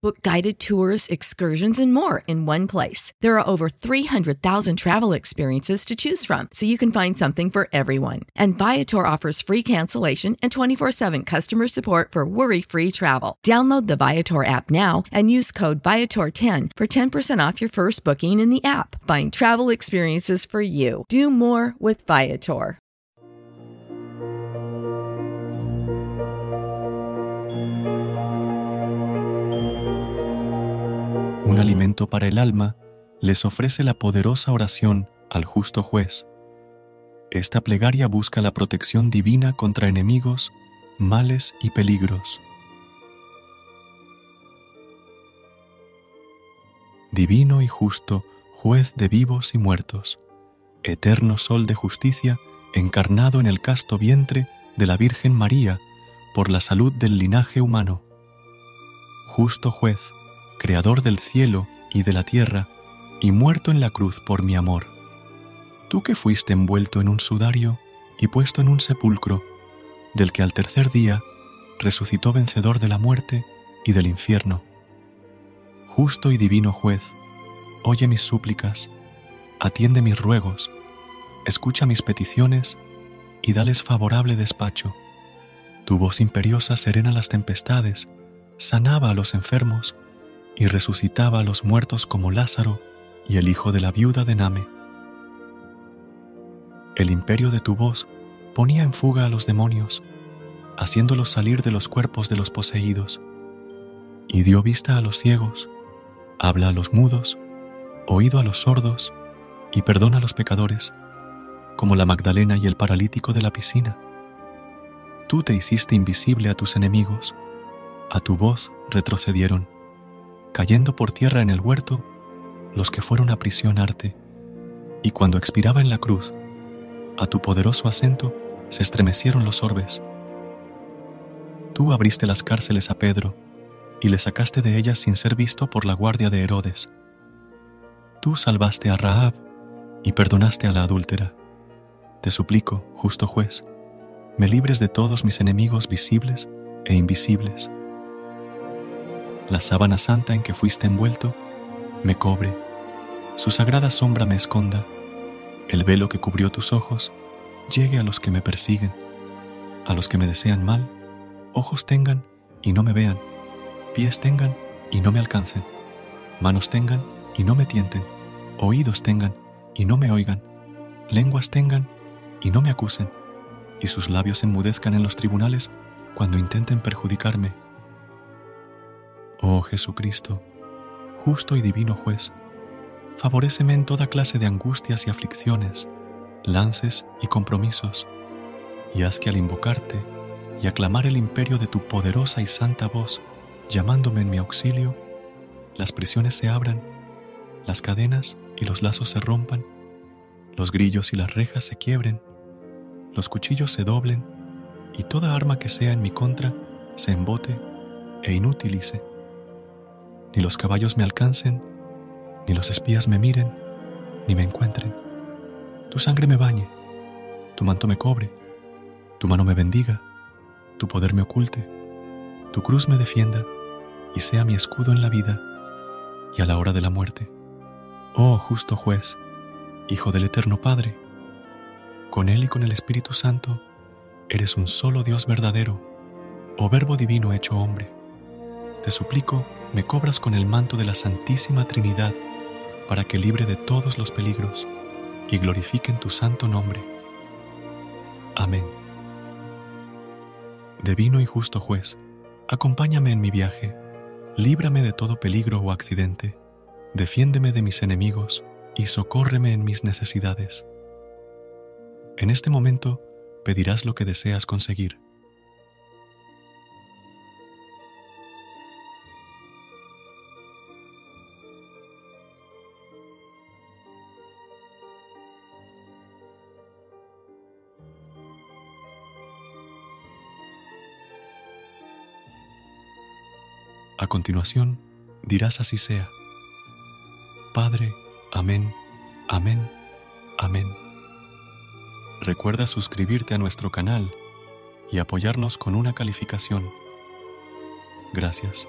Book guided tours, excursions, and more in one place. There are over 300,000 travel experiences to choose from, so you can find something for everyone. And Viator offers free cancellation and 24 7 customer support for worry free travel. Download the Viator app now and use code Viator10 for 10% off your first booking in the app. Find travel experiences for you. Do more with Viator. Alimento para el alma, les ofrece la poderosa oración al justo juez. Esta plegaria busca la protección divina contra enemigos, males y peligros. Divino y justo, juez de vivos y muertos, eterno sol de justicia, encarnado en el casto vientre de la Virgen María por la salud del linaje humano. Justo juez, creador del cielo y de la tierra, y muerto en la cruz por mi amor. Tú que fuiste envuelto en un sudario y puesto en un sepulcro, del que al tercer día resucitó vencedor de la muerte y del infierno. Justo y divino juez, oye mis súplicas, atiende mis ruegos, escucha mis peticiones y dales favorable despacho. Tu voz imperiosa serena las tempestades, sanaba a los enfermos y resucitaba a los muertos como Lázaro y el hijo de la viuda de Name. El imperio de tu voz ponía en fuga a los demonios, haciéndolos salir de los cuerpos de los poseídos, y dio vista a los ciegos, habla a los mudos, oído a los sordos, y perdona a los pecadores, como la Magdalena y el paralítico de la piscina. Tú te hiciste invisible a tus enemigos, a tu voz retrocedieron cayendo por tierra en el huerto los que fueron a prisionarte, y cuando expiraba en la cruz, a tu poderoso acento se estremecieron los orbes. Tú abriste las cárceles a Pedro y le sacaste de ellas sin ser visto por la guardia de Herodes. Tú salvaste a Rahab y perdonaste a la adúltera. Te suplico, justo juez, me libres de todos mis enemigos visibles e invisibles la sábana santa en que fuiste envuelto, me cobre, su sagrada sombra me esconda, el velo que cubrió tus ojos llegue a los que me persiguen, a los que me desean mal, ojos tengan y no me vean, pies tengan y no me alcancen, manos tengan y no me tienten, oídos tengan y no me oigan, lenguas tengan y no me acusen, y sus labios enmudezcan en los tribunales cuando intenten perjudicarme Oh Jesucristo, justo y divino juez, favoréceme en toda clase de angustias y aflicciones, lances y compromisos, y haz que al invocarte y aclamar el imperio de tu poderosa y santa voz, llamándome en mi auxilio, las prisiones se abran, las cadenas y los lazos se rompan, los grillos y las rejas se quiebren, los cuchillos se doblen, y toda arma que sea en mi contra se embote e inutilice ni los caballos me alcancen, ni los espías me miren, ni me encuentren. Tu sangre me bañe, tu manto me cobre, tu mano me bendiga, tu poder me oculte, tu cruz me defienda y sea mi escudo en la vida y a la hora de la muerte. Oh justo juez, Hijo del Eterno Padre, con Él y con el Espíritu Santo, eres un solo Dios verdadero, oh Verbo Divino hecho hombre, te suplico, me cobras con el manto de la Santísima Trinidad para que libre de todos los peligros y glorifiquen tu santo nombre. Amén. Divino y justo juez, acompáñame en mi viaje, líbrame de todo peligro o accidente, defiéndeme de mis enemigos y socórreme en mis necesidades. En este momento pedirás lo que deseas conseguir A continuación, dirás así sea. Padre, amén, amén, amén. Recuerda suscribirte a nuestro canal y apoyarnos con una calificación. Gracias.